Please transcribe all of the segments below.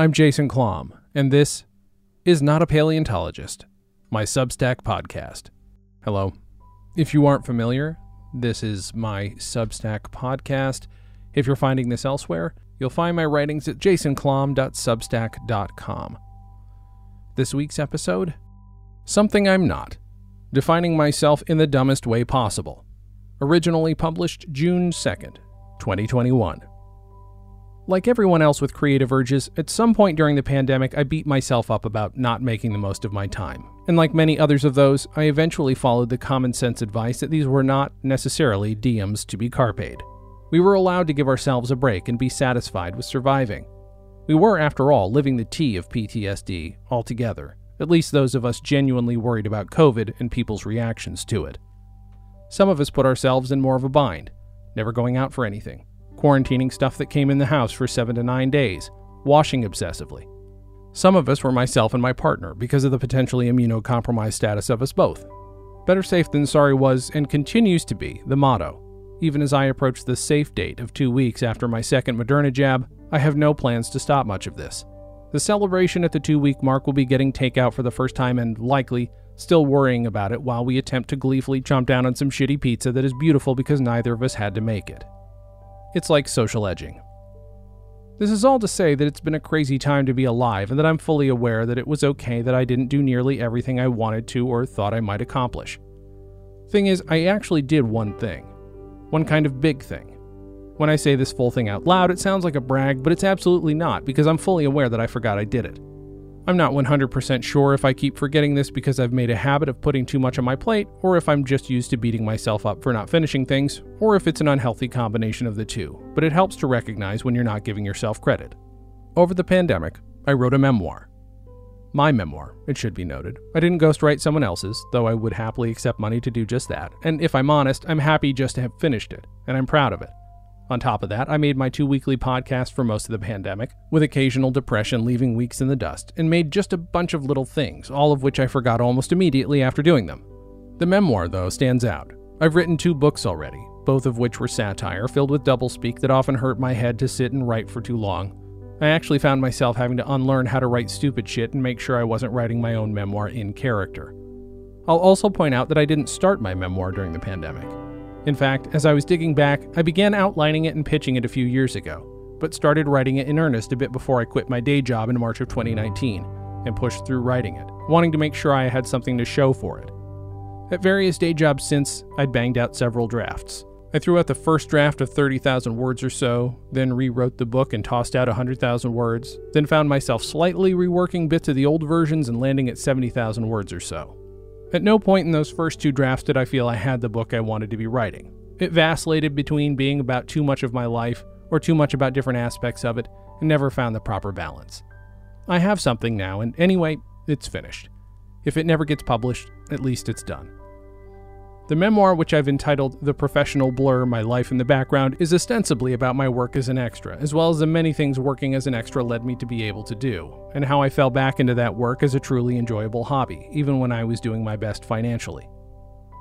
I'm Jason Klamm, and this is Not a Paleontologist, my Substack podcast. Hello. If you aren't familiar, this is my Substack podcast. If you're finding this elsewhere, you'll find my writings at jasonklamm.substack.com. This week's episode Something I'm Not Defining Myself in the Dumbest Way Possible. Originally published June 2nd, 2021. Like everyone else with creative urges, at some point during the pandemic, I beat myself up about not making the most of my time. And like many others of those, I eventually followed the common sense advice that these were not necessarily diems to be carped. We were allowed to give ourselves a break and be satisfied with surviving. We were, after all, living the tea of PTSD altogether, at least those of us genuinely worried about COVID and people's reactions to it. Some of us put ourselves in more of a bind, never going out for anything quarantining stuff that came in the house for seven to nine days, washing obsessively. Some of us were myself and my partner because of the potentially immunocompromised status of us both. Better safe than sorry was and continues to be the motto. Even as I approach the safe date of two weeks after my second Moderna jab, I have no plans to stop much of this. The celebration at the two week mark will be getting takeout for the first time and likely still worrying about it while we attempt to gleefully chomp down on some shitty pizza that is beautiful because neither of us had to make it. It's like social edging. This is all to say that it's been a crazy time to be alive and that I'm fully aware that it was okay that I didn't do nearly everything I wanted to or thought I might accomplish. Thing is, I actually did one thing. One kind of big thing. When I say this full thing out loud, it sounds like a brag, but it's absolutely not because I'm fully aware that I forgot I did it. I'm not 100% sure if I keep forgetting this because I've made a habit of putting too much on my plate, or if I'm just used to beating myself up for not finishing things, or if it's an unhealthy combination of the two, but it helps to recognize when you're not giving yourself credit. Over the pandemic, I wrote a memoir. My memoir, it should be noted. I didn't ghostwrite someone else's, though I would happily accept money to do just that, and if I'm honest, I'm happy just to have finished it, and I'm proud of it. On top of that, I made my two weekly podcasts for most of the pandemic, with occasional depression leaving weeks in the dust, and made just a bunch of little things, all of which I forgot almost immediately after doing them. The memoir, though, stands out. I've written two books already, both of which were satire, filled with doublespeak that often hurt my head to sit and write for too long. I actually found myself having to unlearn how to write stupid shit and make sure I wasn't writing my own memoir in character. I'll also point out that I didn't start my memoir during the pandemic. In fact, as I was digging back, I began outlining it and pitching it a few years ago, but started writing it in earnest a bit before I quit my day job in March of 2019 and pushed through writing it, wanting to make sure I had something to show for it. At various day jobs since, I'd banged out several drafts. I threw out the first draft of 30,000 words or so, then rewrote the book and tossed out 100,000 words, then found myself slightly reworking bits of the old versions and landing at 70,000 words or so. At no point in those first two drafts did I feel I had the book I wanted to be writing. It vacillated between being about too much of my life or too much about different aspects of it and never found the proper balance. I have something now, and anyway, it's finished. If it never gets published, at least it's done. The memoir, which I've entitled The Professional Blur My Life in the Background, is ostensibly about my work as an extra, as well as the many things working as an extra led me to be able to do, and how I fell back into that work as a truly enjoyable hobby, even when I was doing my best financially.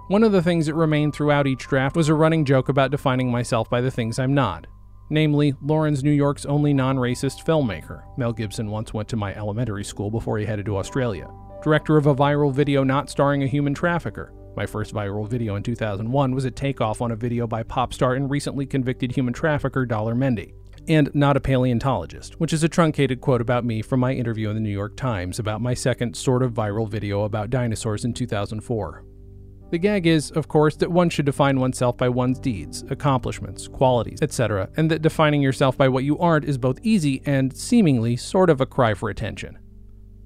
One of the things that remained throughout each draft was a running joke about defining myself by the things I'm not. Namely, Lauren's New York's only non racist filmmaker. Mel Gibson once went to my elementary school before he headed to Australia. Director of a viral video not starring a human trafficker my first viral video in 2001 was a takeoff on a video by pop star and recently convicted human trafficker Daler Mehndi. And not a paleontologist, which is a truncated quote about me from my interview in the New York Times about my second sort of viral video about dinosaurs in 2004. The gag is, of course, that one should define oneself by one's deeds, accomplishments, qualities, etc., and that defining yourself by what you aren't is both easy and seemingly sort of a cry for attention.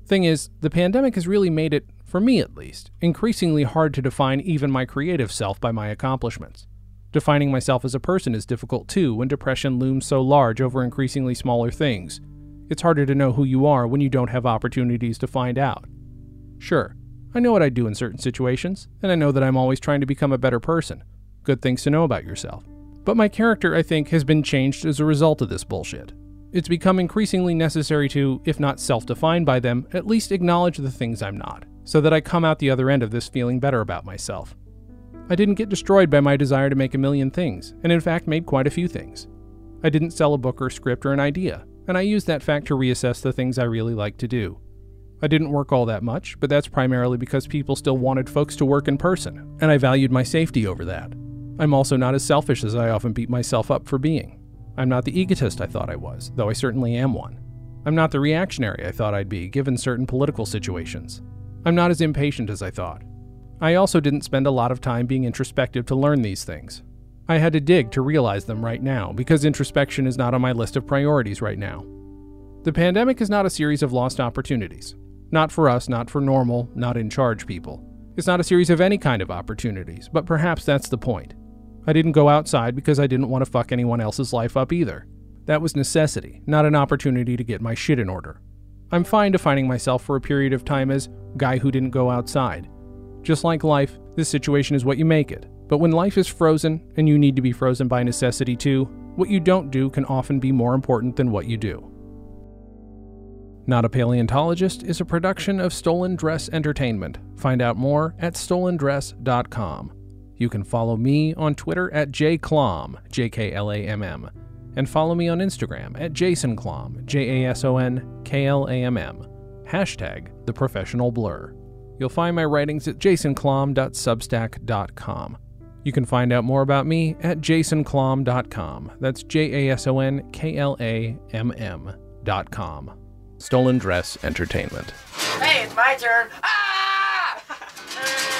Thing is, the pandemic has really made it for me at least, increasingly hard to define even my creative self by my accomplishments. Defining myself as a person is difficult too when depression looms so large over increasingly smaller things. It's harder to know who you are when you don't have opportunities to find out. Sure, I know what I do in certain situations, and I know that I'm always trying to become a better person. Good things to know about yourself. But my character, I think, has been changed as a result of this bullshit. It's become increasingly necessary to, if not self define by them, at least acknowledge the things I'm not so that I come out the other end of this feeling better about myself. I didn't get destroyed by my desire to make a million things, and in fact made quite a few things. I didn't sell a book or script or an idea. and I used that fact to reassess the things I really like to do. I didn't work all that much, but that's primarily because people still wanted folks to work in person, and I valued my safety over that. I'm also not as selfish as I often beat myself up for being. I'm not the egotist I thought I was, though I certainly am one. I'm not the reactionary I thought I'd be, given certain political situations. I'm not as impatient as I thought. I also didn't spend a lot of time being introspective to learn these things. I had to dig to realize them right now, because introspection is not on my list of priorities right now. The pandemic is not a series of lost opportunities. Not for us, not for normal, not in charge people. It's not a series of any kind of opportunities, but perhaps that's the point. I didn't go outside because I didn't want to fuck anyone else's life up either. That was necessity, not an opportunity to get my shit in order. I'm fine defining myself for a period of time as guy who didn't go outside. Just like life, this situation is what you make it. But when life is frozen, and you need to be frozen by necessity too, what you don't do can often be more important than what you do. Not a Paleontologist is a production of Stolen Dress Entertainment. Find out more at stolendress.com. You can follow me on Twitter at jklamm, J K L A M M, and follow me on Instagram at jasonklamm, J A S O N K L A M M. Hashtag the professional blur. You'll find my writings at jasonklamm.substack.com. You can find out more about me at jasonklamm.com. That's J A S O N K L A M M.com. Stolen Dress Entertainment. Hey, it's my turn. Ah!